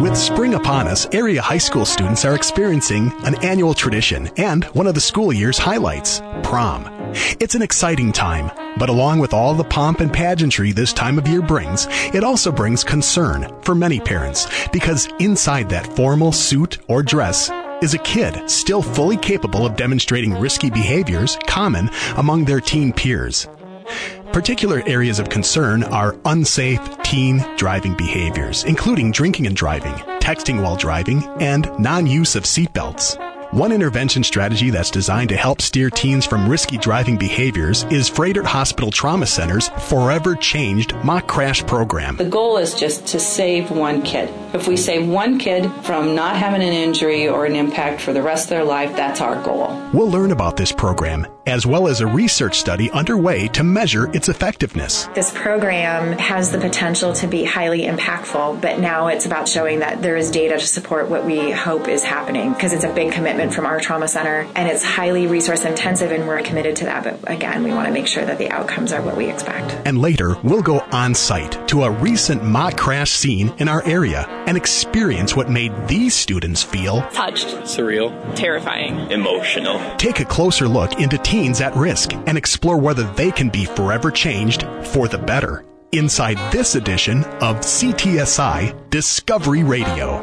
With spring upon us, area high school students are experiencing an annual tradition and one of the school year's highlights, prom. It's an exciting time, but along with all the pomp and pageantry this time of year brings, it also brings concern for many parents because inside that formal suit or dress is a kid still fully capable of demonstrating risky behaviors common among their teen peers. Particular areas of concern are unsafe teen driving behaviors, including drinking and driving, texting while driving, and non-use of seatbelts. One intervention strategy that's designed to help steer teens from risky driving behaviors is Froedtert Hospital Trauma Center's Forever Changed Mock Crash Program. The goal is just to save one kid. If we save one kid from not having an injury or an impact for the rest of their life, that's our goal. We'll learn about this program as well as a research study underway to measure its effectiveness. This program has the potential to be highly impactful, but now it's about showing that there is data to support what we hope is happening because it's a big commitment from our trauma center and it's highly resource intensive and we're committed to that. But again, we want to make sure that the outcomes are what we expect. And later, we'll go on site to a recent mock crash scene in our area and experience what made these students feel touched, surreal, terrifying, emotional. Take a closer look into teens at risk and explore whether they can be forever changed for the better. Inside this edition of CTSI Discovery Radio.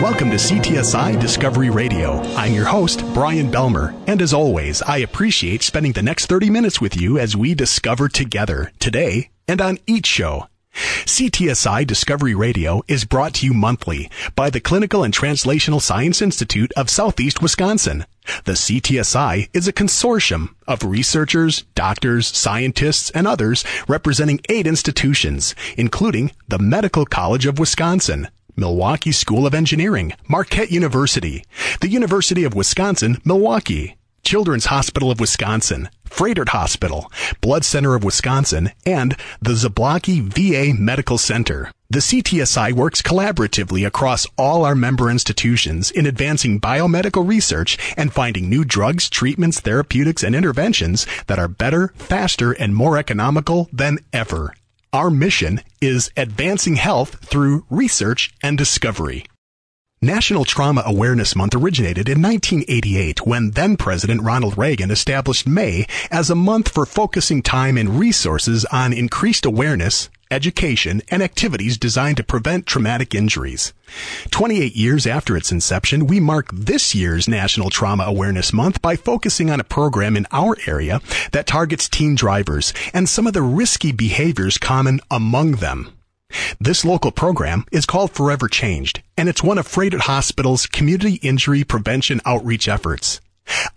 Welcome to CTSI Discovery Radio. I'm your host, Brian Belmer, and as always, I appreciate spending the next 30 minutes with you as we discover together today and on each show CTSI Discovery Radio is brought to you monthly by the Clinical and Translational Science Institute of Southeast Wisconsin. The CTSI is a consortium of researchers, doctors, scientists, and others representing eight institutions, including the Medical College of Wisconsin, Milwaukee School of Engineering, Marquette University, the University of Wisconsin, Milwaukee, Children's Hospital of Wisconsin, Froedtert Hospital, Blood Center of Wisconsin, and the Zablocki VA Medical Center. The CTSI works collaboratively across all our member institutions in advancing biomedical research and finding new drugs, treatments, therapeutics, and interventions that are better, faster, and more economical than ever. Our mission is advancing health through research and discovery. National Trauma Awareness Month originated in 1988 when then President Ronald Reagan established May as a month for focusing time and resources on increased awareness, education, and activities designed to prevent traumatic injuries. 28 years after its inception, we mark this year's National Trauma Awareness Month by focusing on a program in our area that targets teen drivers and some of the risky behaviors common among them. This local program is called Forever Changed, and it's one of Froedtert Hospital's community injury prevention outreach efforts.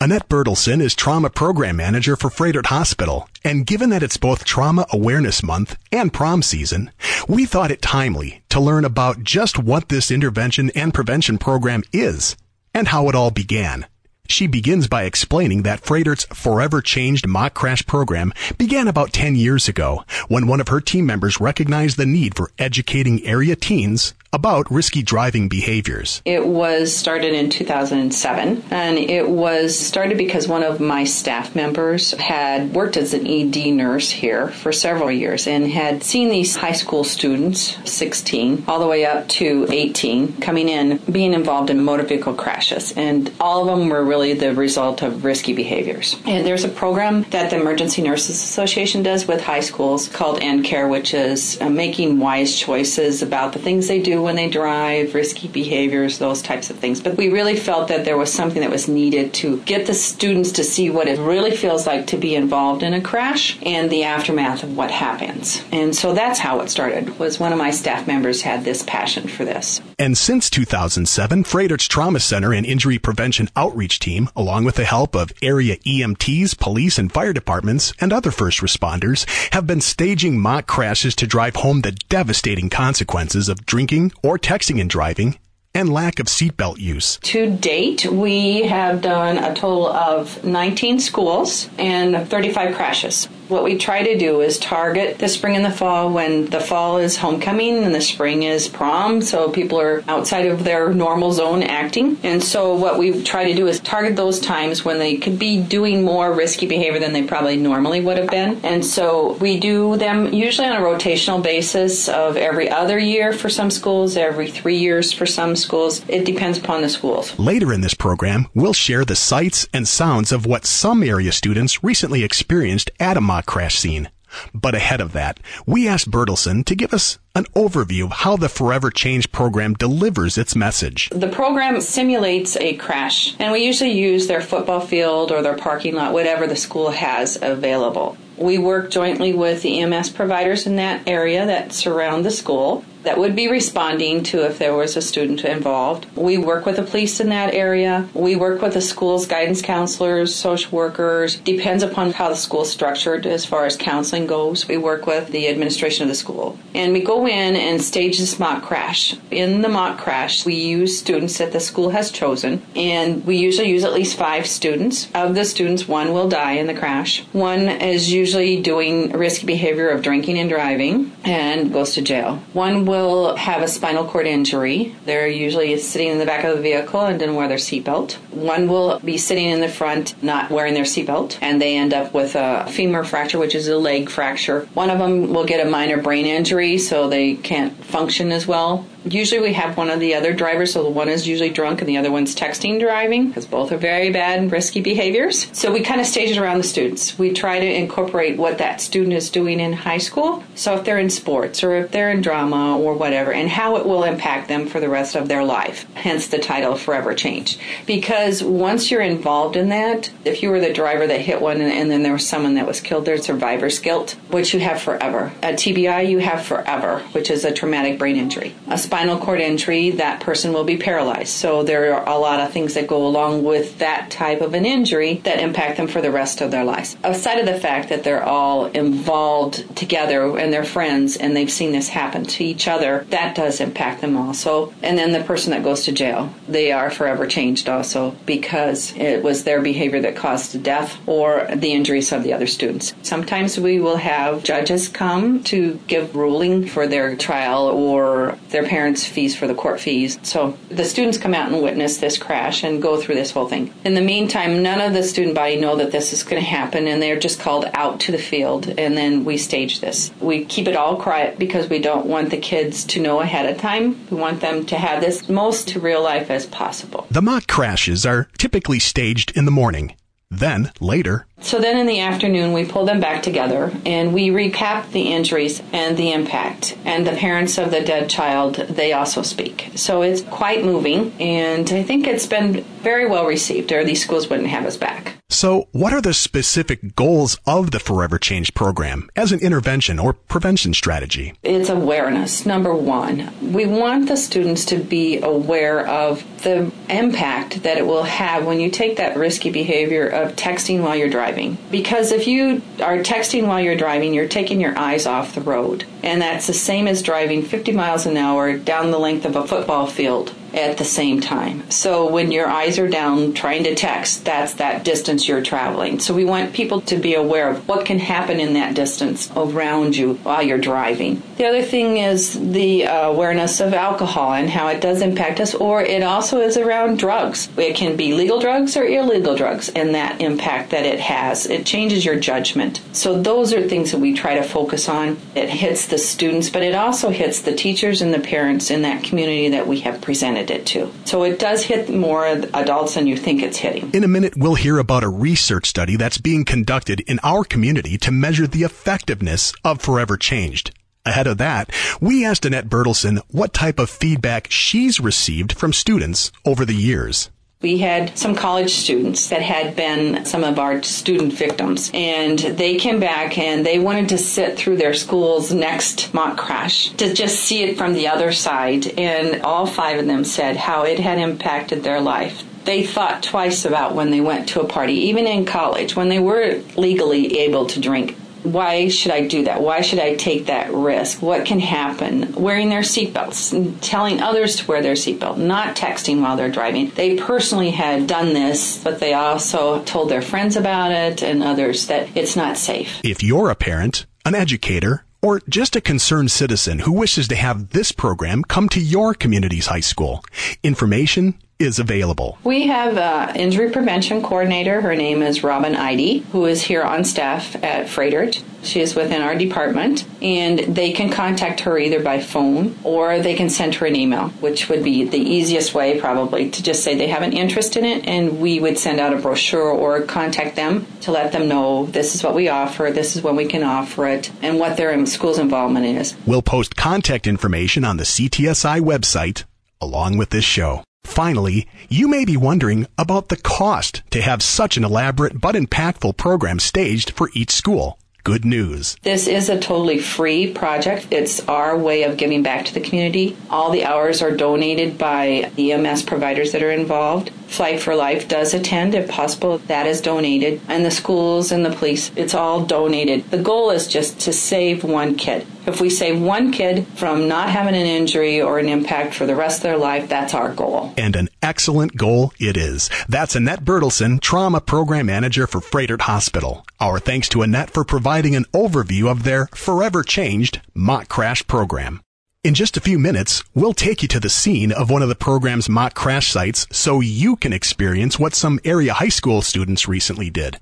Annette Bertelson is Trauma Program Manager for Froedtert Hospital, and given that it's both Trauma Awareness Month and prom season, we thought it timely to learn about just what this intervention and prevention program is and how it all began. She begins by explaining that Froedtert's Forever Changed mock crash program began about 10 years ago when one of her team members recognized the need for educating area teens about risky driving behaviors. It was started in 2007 and it was started because one of my staff members had worked as an ED nurse here for several years and had seen these high school students, 16, all the way up to 18, coming in being involved in motor vehicle crashes. And all of them were really the result of risky behaviors. And there's a program that the Emergency Nurses Association does with high schools called ENCARE, which is uh, making wise choices about the things they do when they drive, risky behaviors, those types of things. But we really felt that there was something that was needed to get the students to see what it really feels like to be involved in a crash and the aftermath of what happens. And so that's how it started. Was one of my staff members had this passion for this. And since 2007, Froedtert's Trauma Center and Injury Prevention Outreach Team, along with the help of area EMTs, police and fire departments, and other first responders, have been staging mock crashes to drive home the devastating consequences of drinking or texting and driving and lack of seatbelt use. To date, we have done a total of 19 schools and 35 crashes. What we try to do is target the spring and the fall when the fall is homecoming and the spring is prom, so people are outside of their normal zone acting. And so what we try to do is target those times when they could be doing more risky behavior than they probably normally would have been. And so we do them usually on a rotational basis of every other year for some schools, every three years for some schools. It depends upon the schools. Later in this program, we'll share the sights and sounds of what some area students recently experienced at a crash scene. But ahead of that, we asked Bertelsen to give us an overview of how the Forever Change program delivers its message. The program simulates a crash, and we usually use their football field or their parking lot, whatever the school has available. We work jointly with the EMS providers in that area that surround the school that would be responding to if there was a student involved. We work with the police in that area. We work with the school's guidance counselors, social workers. Depends upon how the school's structured as far as counseling goes. We work with the administration of the school. And we go in and stage this mock crash. In the mock crash, we use students that the school has chosen. And we usually use at least five students. Of the students, one will die in the crash. One is usually doing risky behavior of drinking and driving and goes to jail. One will have a spinal cord injury. They're usually sitting in the back of the vehicle and didn't wear their seatbelt. One will be sitting in the front not wearing their seatbelt and they end up with a femur fracture, which is a leg fracture. One of them will get a minor brain injury so they can't function as well. Usually we have one of the other drivers, so the one is usually drunk and the other one's texting driving, because both are very bad and risky behaviors. So we kind of stage it around the students. We try to incorporate what that student is doing in high school. So if they're in sports or if they're in drama or whatever, and how it will impact them for the rest of their life. Hence the title Forever Change. Because once you're involved in that, if you were the driver that hit one and, and then there was someone that was killed, there's survivor's guilt, which you have forever. A TBI you have forever, which is a traumatic brain injury. A spinal cord injury, that person will be paralyzed. So there are a lot of things that go along with that type of an injury that impact them for the rest of their lives. Aside of the fact that they're all involved together and they're friends and they've seen this happen to each other, that does impact them also. And then the person that goes to jail, they are forever changed also because it was their behavior that caused the death or the injuries of the other students. Sometimes we will have judges come to give ruling for their trial or their parents parents' fees for the court fees. So the students come out and witness this crash and go through this whole thing. In the meantime, none of the student body know that this is going to happen, and they're just called out to the field, and then we stage this. We keep it all quiet because we don't want the kids to know ahead of time. We want them to have this most to real life as possible. The mock crashes are typically staged in the morning. Then, later, so then in the afternoon, we pull them back together and we recap the injuries and the impact. And the parents of the dead child, they also speak. So it's quite moving, and I think it's been very well received, or these schools wouldn't have us back. So, what are the specific goals of the Forever Change program as an intervention or prevention strategy? It's awareness, number one. We want the students to be aware of the impact that it will have when you take that risky behavior of texting while you're driving. Because if you are texting while you're driving, you're taking your eyes off the road. And that's the same as driving 50 miles an hour down the length of a football field at the same time. So when your eyes are down trying to text, that's that distance you're traveling. So we want people to be aware of what can happen in that distance around you while you're driving. The other thing is the awareness of alcohol and how it does impact us, or it also is around drugs. It can be legal drugs or illegal drugs, and that impact that it has. It changes your judgment. So those are things that we try to focus on. It hits the students, but it also hits the teachers and the parents in that community that we have presented it to. So it does hit more adults than you think it's hitting. In a minute, we'll hear about a research study that's being conducted in our community to measure the effectiveness of Forever Changed. Ahead of that, we asked Annette Bertelsen what type of feedback she's received from students over the years. We had some college students that had been some of our student victims, and they came back and they wanted to sit through their school's next mock crash to just see it from the other side. And all five of them said how it had impacted their life they thought twice about when they went to a party, even in college, when they were legally able to drink Why should I do that? Why should I take that risk? What can happen? Wearing their seatbelts telling others to wear their seatbelt, not texting while they're driving. They personally had done this, but they also told their friends about it and others that it's not safe. If you're a parent, an educator, or just a concerned citizen who wishes to have this program come to your community's high school, information is available. We have an injury prevention coordinator. Her name is Robin Eide, who is here on staff at Froedtert. She is within our department, and they can contact her either by phone or they can send her an email, which would be the easiest way probably to just say they have an interest in it, and we would send out a brochure or contact them to let them know this is what we offer, this is when we can offer it, and what their school's involvement is. We'll post contact information on the CTSI website along with this show. Finally, you may be wondering about the cost to have such an elaborate but impactful program staged for each school. Good news. This is a totally free project. It's our way of giving back to the community. All the hours are donated by EMS providers that are involved. Flight for Life does attend, if possible, that is donated. And the schools and the police, it's all donated. The goal is just to save one kid. If we save one kid from not having an injury or an impact for the rest of their life, that's our goal. And an excellent goal it is. That's Annette Bertelson, Trauma Program Manager for Froedtert Hospital. Our thanks to Annette for providing an overview of their forever changed mock crash program. In just a few minutes, we'll take you to the scene of one of the program's mock crash sites so you can experience what some area high school students recently did.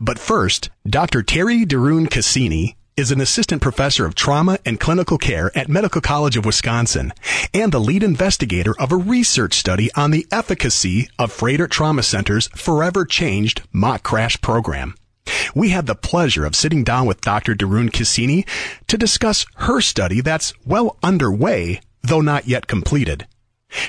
But first, Dr. Terri deRoon Cassini is an assistant professor of trauma and clinical care at Medical College of Wisconsin and the lead investigator of a research study on the efficacy of Froedtert Trauma Center's Forever Changed mock crash program. We had the pleasure of sitting down with Dr. deRoon Cassini to discuss her study that's well underway, though not yet completed.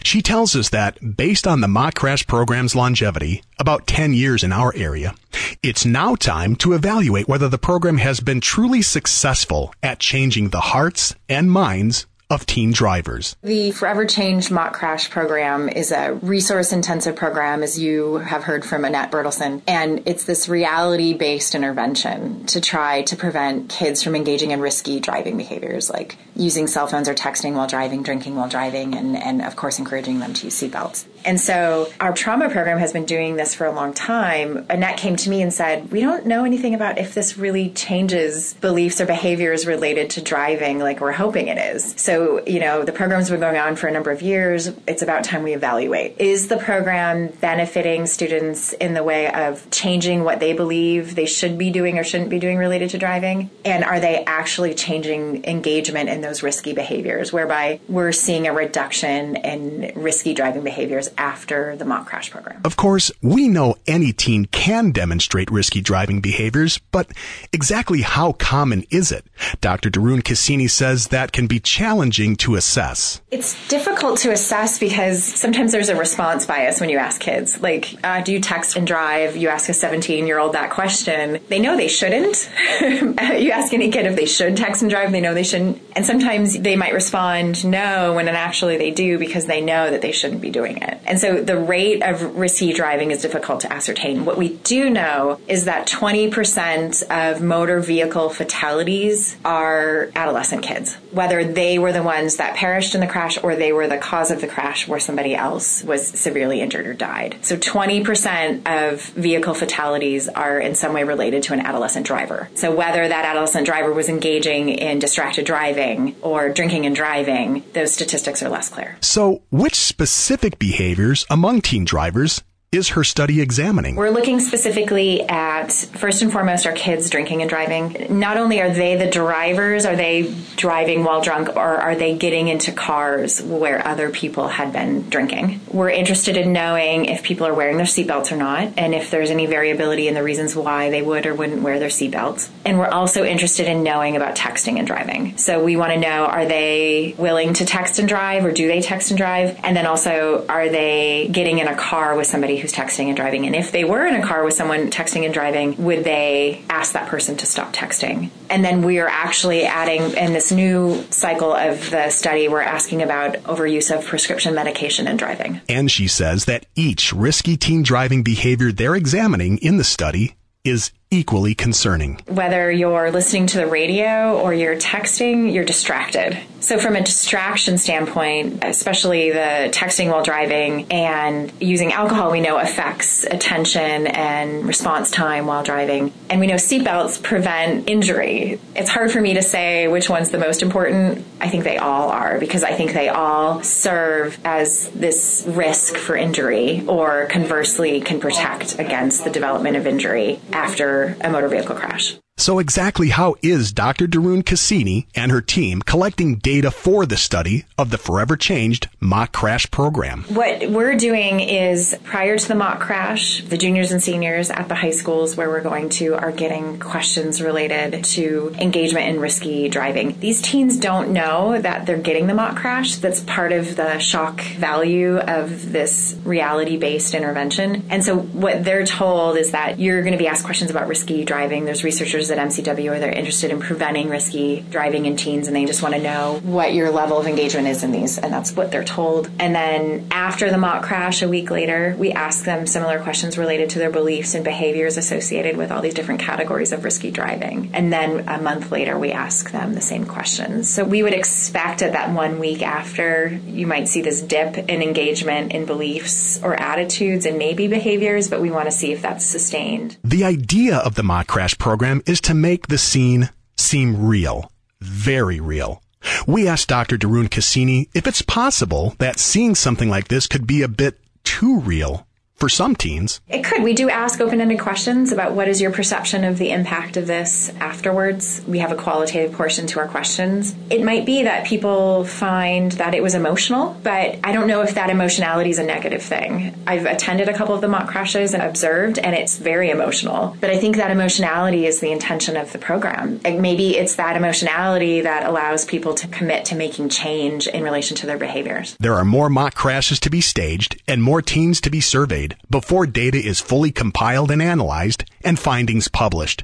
She tells us that based on the mock crash program's longevity, about 10 years in our area, it's now time to evaluate whether the program has been truly successful at changing the hearts and minds of teen drivers. The Forever Change Mock Crash program is a resource intensive program, as you have heard from Annette Bertelson. And it's this reality based intervention to try to prevent kids from engaging in risky driving behaviors like using cell phones or texting while driving, drinking while driving, and, and of course, encouraging them to use seatbelts. And so our trauma program has been doing this for a long time. Annette came to me and said, We don't know anything about if this really changes beliefs or behaviors related to driving like we're hoping it is. So, you know, the program's been going on for a number of years. It's about time we evaluate. Is the program benefiting students in the way of changing what they believe they should be doing or shouldn't be doing related to driving? And are they actually changing engagement in those risky behaviors, whereby we're seeing a reduction in risky driving behaviors after the mock crash program. Of course, we know any teen can demonstrate risky driving behaviors, but exactly how common is it? Dr. deRoon Cassini says that can be challenging to assess. It's difficult to assess because sometimes there's a response bias when you ask kids. Like, uh, do you text and drive? You ask a 17 year old that question. They know they shouldn't. you ask any kid if they should text and drive, they know they shouldn't. And sometimes they might respond no when actually they do because they know that they shouldn't be doing it. And so the rate of risky driving is difficult to ascertain. What we do know is that 20% of motor vehicle fatalities are adolescent kids, whether they were the ones that perished in the crash or they were the cause of the crash where somebody else was severely injured or died. So 20% of vehicle fatalities are in some way related to an adolescent driver. So whether that adolescent driver was engaging in distracted driving or drinking and driving, those statistics are less clear. So which specific behaviors among teen drivers is her study examining? We're looking specifically at, first and foremost, our kids drinking and driving. Not only are they the drivers, are they driving while drunk, or are they getting into cars where other people had been drinking? We're interested in knowing if people are wearing their seatbelts or not, and if there's any variability in the reasons why they would or wouldn't wear their seatbelts. And we're also interested in knowing about texting and driving. So we want to know are they willing to text and drive, or do they text and drive? And then also, are they getting in a car with somebody who's texting and driving. And if they were in a car with someone texting and driving, would they ask that person to stop texting? And then we are actually adding in this new cycle of the study, we're asking about overuse of prescription medication and driving. And she says that each risky teen driving behavior they're examining in the study is equally concerning. Whether you're listening to the radio or you're texting, you're distracted. So, from a distraction standpoint, especially the texting while driving and using alcohol, we know affects attention and response time while driving. And we know seatbelts prevent injury. It's hard for me to say which one's the most important. I think they all are because I think they all serve as this risk for injury or conversely can protect against the development of injury after a motor vehicle crash. So exactly how is Dr. deRoon Cassini and her team collecting data for the study of the Forever Changed mock crash program? What we're doing is prior to the mock crash, the juniors and seniors at the high schools where we're going to are getting questions related to engagement in risky driving. These teens don't know that they're getting the mock crash. That's part of the shock value of this reality based intervention. And so what they're told is that you're going to be asked questions about risky driving. There's researchers at MCW or they're interested in preventing risky driving in teens and they just want to know what your level of engagement is in these and that's what they're told. And then after the mock crash a week later, we ask them similar questions related to their beliefs and behaviors associated with all these different categories of risky driving. And then a month later we ask them the same questions. So we would expect at that one week after you might see this dip in engagement in beliefs or attitudes and maybe behaviors, but we want to see if that's sustained. The idea of the mock crash program is to make the scene seem real, very real. We asked Dr. deRoon Cassini if it's possible that seeing something like this could be a bit too real for some teens. It could. We do ask open ended questions about what is your perception of the impact of this afterwards. We have a qualitative portion to our questions. It might be that people find that it was emotional, but I don't know if that emotionality is a negative thing. I've attended a couple of the mock crashes and observed, and it's very emotional. But I think that emotionality is the intention of the program. And maybe it's that emotionality that allows people to commit to making change in relation to their behaviors. There are more mock crashes to be staged and more teens to be surveyed before data is fully compiled and analyzed and findings published.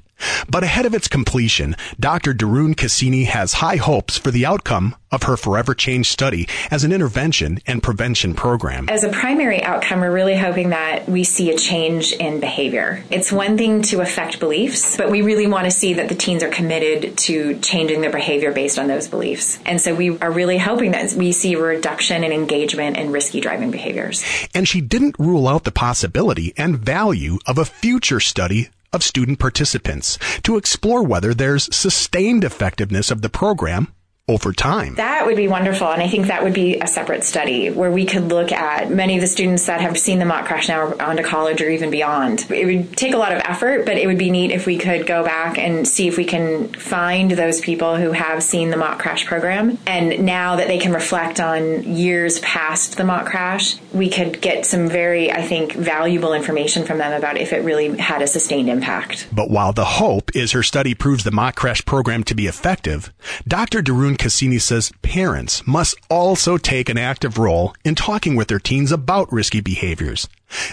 But ahead of its completion, Dr. deRoon Cassini has high hopes for the outcome of her Forever Change study as an intervention and prevention program. As a primary outcome, we're really hoping that we see a change in behavior. It's one thing to affect beliefs, but we really want to see that the teens are committed to changing their behavior based on those beliefs. And so we are really hoping that we see a reduction in engagement in risky driving behaviors. And she didn't rule out the possibility and value of a future study of student participants to explore whether there's sustained effectiveness of the program over time. That would be wonderful. And I think that would be a separate study where we could look at many of the students that have seen the mock crash now on to college or even beyond. It would take a lot of effort, but it would be neat if we could go back and see if we can find those people who have seen the mock crash program. And now that they can reflect on years past the mock crash, we could get some very, I think, valuable information from them about if it really had a sustained impact. But while the hope is her study proves the mock crash program to be effective, Dr. deRoon Cassini says parents must also take an active role in talking with their teens about risky behaviors,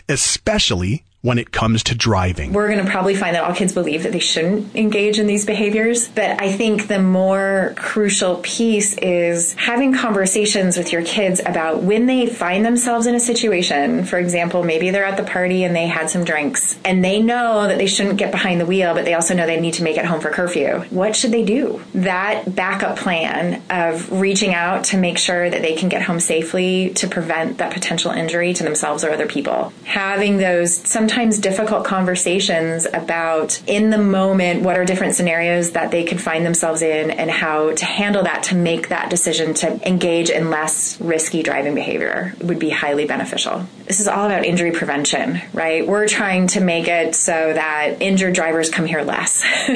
especially when it comes to driving. We're going to probably find that all kids believe that they shouldn't engage in these behaviors. But I think the more crucial piece is having conversations with your kids about when they find themselves in a situation. For example, maybe they're at the party and they had some drinks and they know that they shouldn't get behind the wheel, but they also know they need to make it home for curfew. What should they do? That backup plan of reaching out to make sure that they can get home safely to prevent that potential injury to themselves or other people. Having those sometimes sometimes difficult conversations about in the moment what are different scenarios that they could find themselves in and how to handle that to make that decision to engage in less risky driving behavior would be highly beneficial. This is all about injury prevention, right? We're trying to make it so that injured drivers come here less.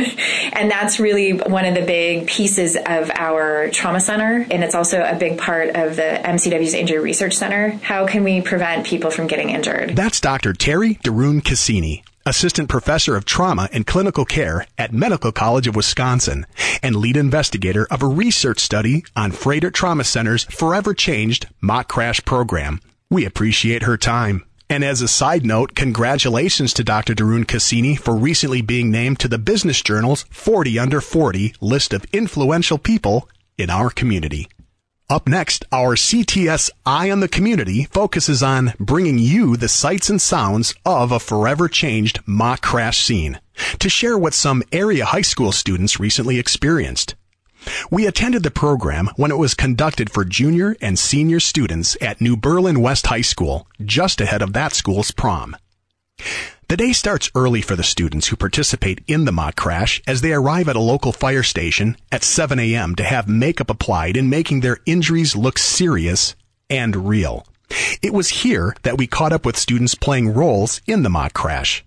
and that's really one of the big pieces of our trauma center. And it's also a big part of the MCW's Injury Research Center. How can we prevent people from getting injured? That's Dr. Terri deRoon Cassini, Assistant Professor of Trauma and Clinical Care at Medical College of Wisconsin and lead investigator of a research study on Froedtert Trauma Center's Forever Changed Mock Crash program. We appreciate her time. And as a side note, congratulations to Dr. deRoon Cassini for recently being named to the Business Journal's 40 Under 40 list of influential people in our community. Up next, our CTS Eye on the Community focuses on bringing you the sights and sounds of a forever changed mock crash scene to share what some area high school students recently experienced. We attended the program when it was conducted for junior and senior students at New Berlin West High School, just ahead of that school's prom. The day starts early for the students who participate in the mock crash as they arrive at a local fire station at 7 a.m. to have makeup applied in making their injuries look serious and real. It was here that we caught up with students playing roles in the mock crash.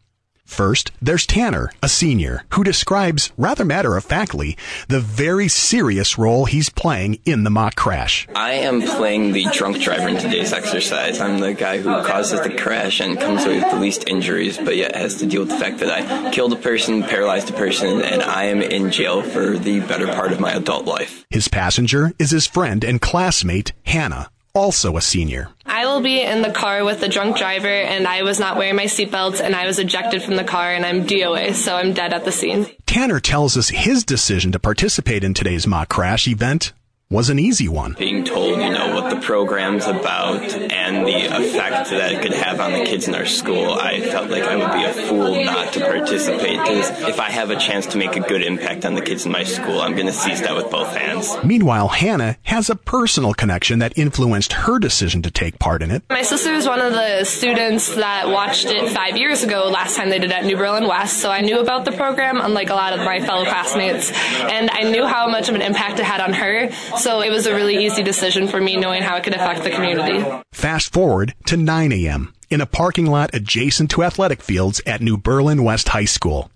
First, there's Tanner, a senior, who describes, rather matter of factly, the very serious role he's playing in the mock crash. I am playing the drunk driver in today's exercise. I'm the guy who causes the crash and comes away with the least injuries, but yet has to deal with the fact that I killed a person, paralyzed a person, and I am in jail for the better part of my adult life. His passenger is his friend and classmate, Hannah, also a senior. I will be in the car with a drunk driver, and I was not wearing my seatbelt, and I was ejected from the car, and I'm DOA, so I'm dead at the scene. Tanner tells us his decision to participate in today's mock crash event was an easy one. Being told, you know, what the program's about and the effect that it could have on the kids in our school, I felt like I would be a fool not to participate. Because if I have a chance to make a good impact on the kids in my school, I'm going to seize that with both hands. Meanwhile, Hannah has a personal connection that influenced her decision to take part in it. My sister was one of the students that watched it five years ago, last time they did it at New Berlin West, so I knew about the program, unlike a lot of my fellow classmates, and I knew how much of an impact it had on her. So it was a really easy decision for me knowing how it could affect the community. Fast forward to 9 a.m. in a parking lot adjacent to athletic fields at New Berlin West High School.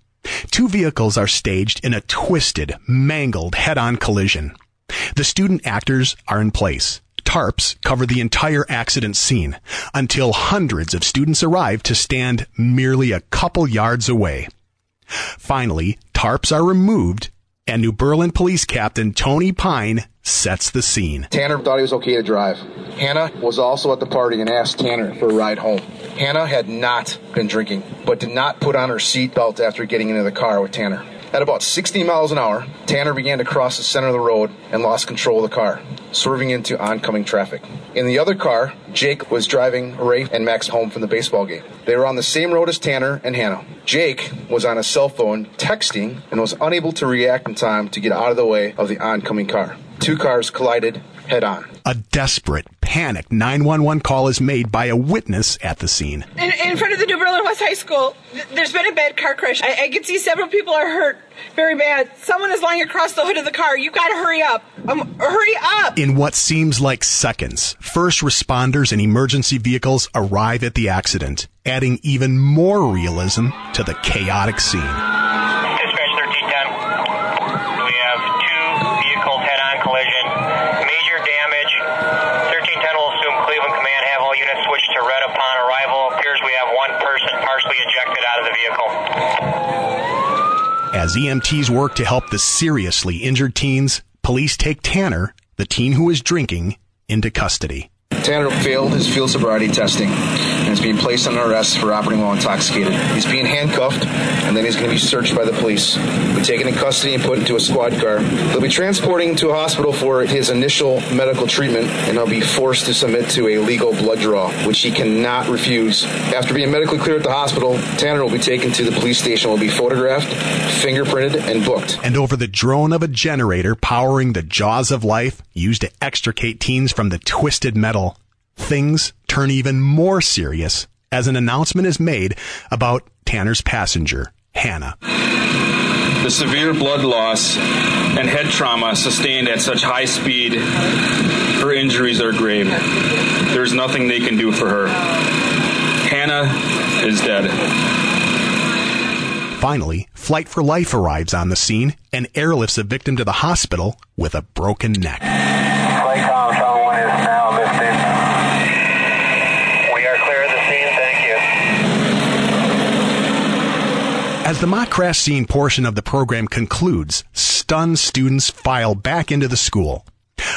Two vehicles are staged in a twisted, mangled head-on collision. The student actors are in place. Tarps cover the entire accident scene until hundreds of students arrive to stand merely a couple yards away. Finally, tarps are removed and New Berlin Police Captain Tony Pine sets the scene. Tanner thought he was okay to drive. Hannah was also at the party and asked Tanner for a ride home. Hannah had not been drinking, but did not put on her seatbelt after getting into the car with Tanner. At about 60 miles an hour, Tanner began to cross the center of the road and lost control of the car, swerving into oncoming traffic. In the other car, Jake was driving Ray and Max home from the baseball game. They were on the same road as Tanner and Hannah. Jake was on his cell phone texting and was unable to react in time to get out of the way of the oncoming car. Two cars collided head on. A desperate, panicked 911 call is made by a witness at the scene. In, in front of the New Berlin West High School, th- there's been a bad car crash. I, I can see several people are hurt very bad. Someone is lying across the hood of the car. You gotta hurry up. Um, hurry up! In what seems like seconds, first responders and emergency vehicles arrive at the accident, adding even more realism to the chaotic scene. Dispatch 1310. We have two vehicles head-on collision. Major damage. 1310 will assume Cleveland Command have to red upon arrival. Appears we have one person partially ejected out of the vehicle. As EMTs work to help the seriously injured teens, police take Tanner, the teen who was drinking, into custody. Tanner failed his field sobriety testing and is being placed on arrest for operating while intoxicated. He's being handcuffed and then he's going to be searched by the police. He'll be taken in custody and put into a squad car. They'll be transporting to a hospital for his initial medical treatment and he'll be forced to submit to a legal blood draw, which he cannot refuse. After being medically cleared at the hospital, Tanner will be taken to the police station, will be photographed, fingerprinted, and booked. And over the drone of a generator powering the jaws of life used to extricate teens from the twisted metal, things turn even more serious as an announcement is made about Tanner's passenger, Hannah. The severe blood loss and head trauma sustained at such high speed, her injuries are grave. There's nothing they can do for her. Hannah is dead. Finally, Flight for Life arrives on the scene and airlifts a victim to the hospital with a broken neck. Claycom, someone is now listed. We are clear of the scene. Thank you. As the mock crash scene portion of the program concludes, stunned students file back into the school.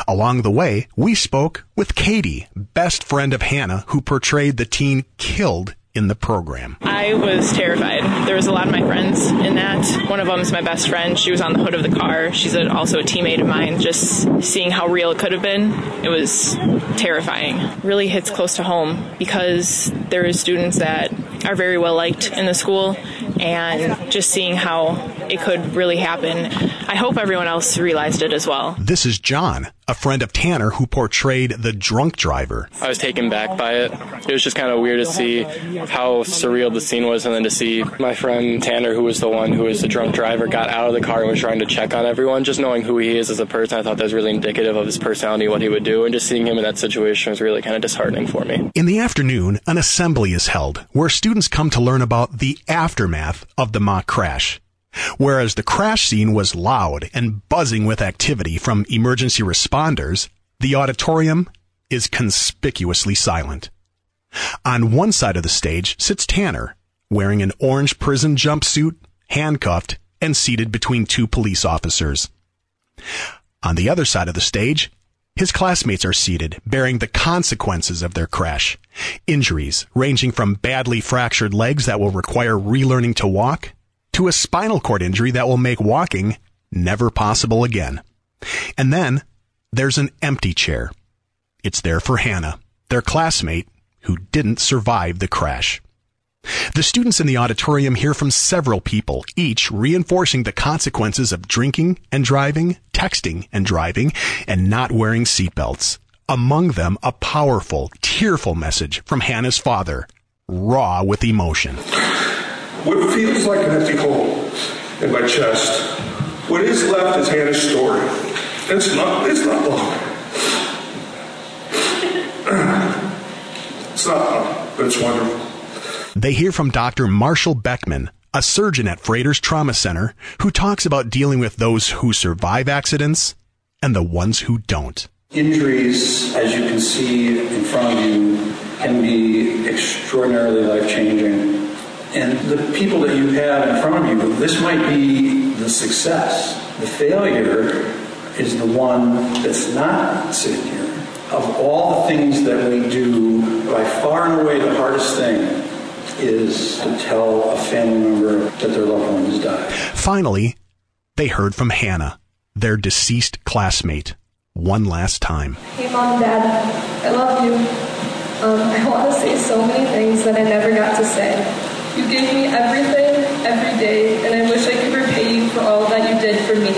Along the way, we spoke with Katie, best friend of Hannah, who portrayed the teen killed in the program. I was terrified. There was a lot of my friends in that. One of them is my best friend. She was on the hood of the car. She's a, also a teammate of mine. Just seeing how real it could have been, it was terrifying. Really hits close to home because there are students that are very well liked in the school and just seeing how it could really happen. I hope everyone else realized it as well. This is John, a friend of Tanner who portrayed the drunk driver. I was taken back by it. It was just kind of weird to see how surreal the scene was, and then to see my friend Tanner, who was the one who was the drunk driver, got out of the car and was trying to check on everyone. Just knowing who he is as a person, I thought that was really indicative of his personality, what he would do, and just seeing him in that situation was really kind of disheartening for me. In the afternoon, an assembly is held where students come to learn about the aftermath of the mock crash. Whereas the crash scene was loud and buzzing with activity from emergency responders, the auditorium is conspicuously silent. On one side of the stage sits Tanner, wearing an orange prison jumpsuit, handcuffed, and seated between two police officers. On the other side of the stage, his classmates are seated, bearing the consequences of their crash. Injuries ranging from badly fractured legs that will require relearning to walk to a spinal cord injury that will make walking never possible again. And then there's an empty chair. It's there for Hannah, their classmate who didn't survive the crash. The students in the auditorium hear from several people, each reinforcing the consequences of drinking and driving, texting and driving, and not wearing seatbelts. Among them, a powerful, tearful message from Hannah's father, raw with emotion. What feels like an empty hole in my chest, what is left is Hannah's story. It's not, it's not long. It's not long, but it's wonderful. They hear from Dr. Marshall Beckman, a surgeon at Froedtert's Trauma Center, who talks about dealing with those who survive accidents and the ones who don't. Injuries, as you can see in front of you, can be extraordinarily life changing. And the people that you have in front of you, this might be the success. The failure is the one that's not sitting here. Of all the things that we do, by far and away the hardest thing is to tell a family member that their loved one has died. Finally, they heard from Hannah, their deceased classmate, one last time. Hey, Mom Dad, I love you. Um, I want to say so many things that I never got to say. You gave me everything, every day, and I wish I could repay you for all that you did for me.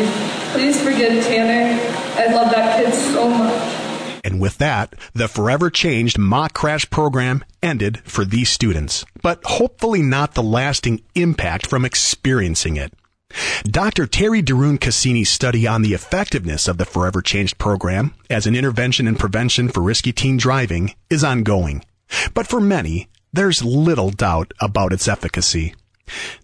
Please forgive Tanner. I love that kid so much. And with that, the forever changed mock crash program ended for these students, but hopefully not the lasting impact from experiencing it. Dr. Terri deRoon Cassini's study on the effectiveness of the Forever Changed program as an intervention and prevention for risky teen driving is ongoing. But for many, there's little doubt about its efficacy.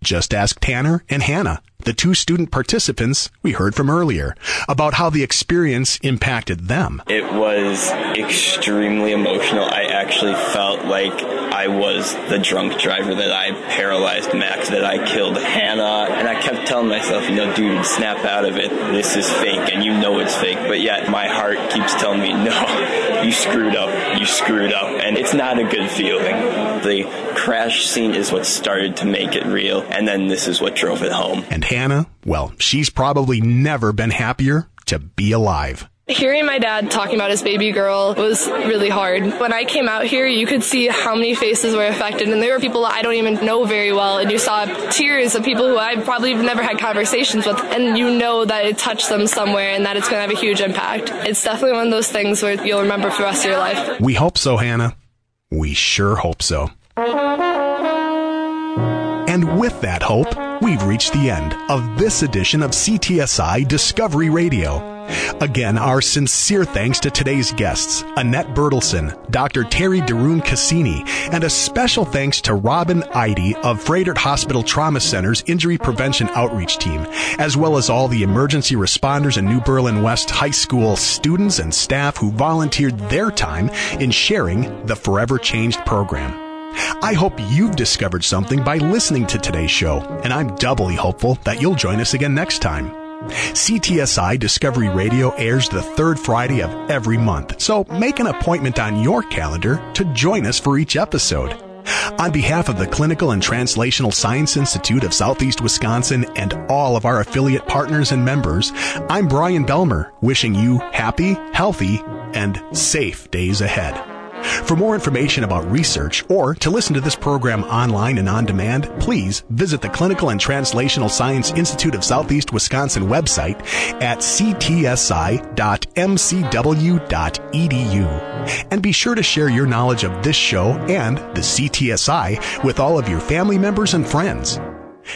Just ask Tanner and Hannah, the two student participants we heard from earlier, about how the experience impacted them. It was extremely emotional. I actually felt like I was the drunk driver, that I paralyzed Max, that I killed Hannah. And I kept telling myself, you know, dude, snap out of it. This is fake, and you know it's fake. But yet my heart keeps telling me, no, you screwed up. You screwed up. And it's not a good feeling. The crash scene is what started to make it real, and then this is what drove it home. And Hannah, well, she's probably never been happier to be alive. Hearing my dad talking about his baby girl was really hard. When I came out here, you could see how many faces were affected, and there were people I don't even know very well, and you saw tears of people who I probably never had conversations with, and you know that it touched them somewhere and that it's going to have a huge impact. It's definitely one of those things where you'll remember for the rest of your life. We hope so, Hannah. We sure hope so. And with that hope, we've reached the end of this edition of CTSI Discovery Radio. Again, our sincere thanks to today's guests, Annette Bertelson, Dr. Terri deRoon Cassini, and a special thanks to Robin Eide of Froedtert Hospital Trauma Center's Injury Prevention Outreach Team, as well as all the emergency responders and New Berlin West High School students and staff who volunteered their time in sharing the Forever Changed program. I hope you've discovered something by listening to today's show, and I'm doubly hopeful that you'll join us again next time. CTSI Discovery Radio airs the third Friday of every month, so make an appointment on your calendar to join us for each episode. On behalf of the Clinical and Translational Science Institute of Southeast Wisconsin and all of our affiliate partners and members, I'm Brian Belmer, wishing you happy, healthy, and safe days ahead. For more information about research or to listen to this program online and on demand, please visit the Clinical and Translational Science Institute of Southeast Wisconsin website at ctsi.mcw.edu. And be sure to share your knowledge of this show and the CTSI with all of your family members and friends.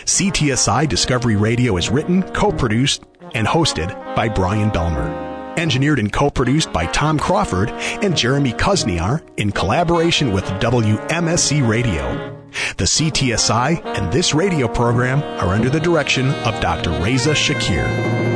CTSI Discovery Radio is written, co-produced, and hosted by Brian Belmer engineered and co-produced by Tom Crawford and Jeremy Kuzniar in collaboration with WMSE Radio. The CTSI and this radio program are under the direction of Dr. Reza Shaker.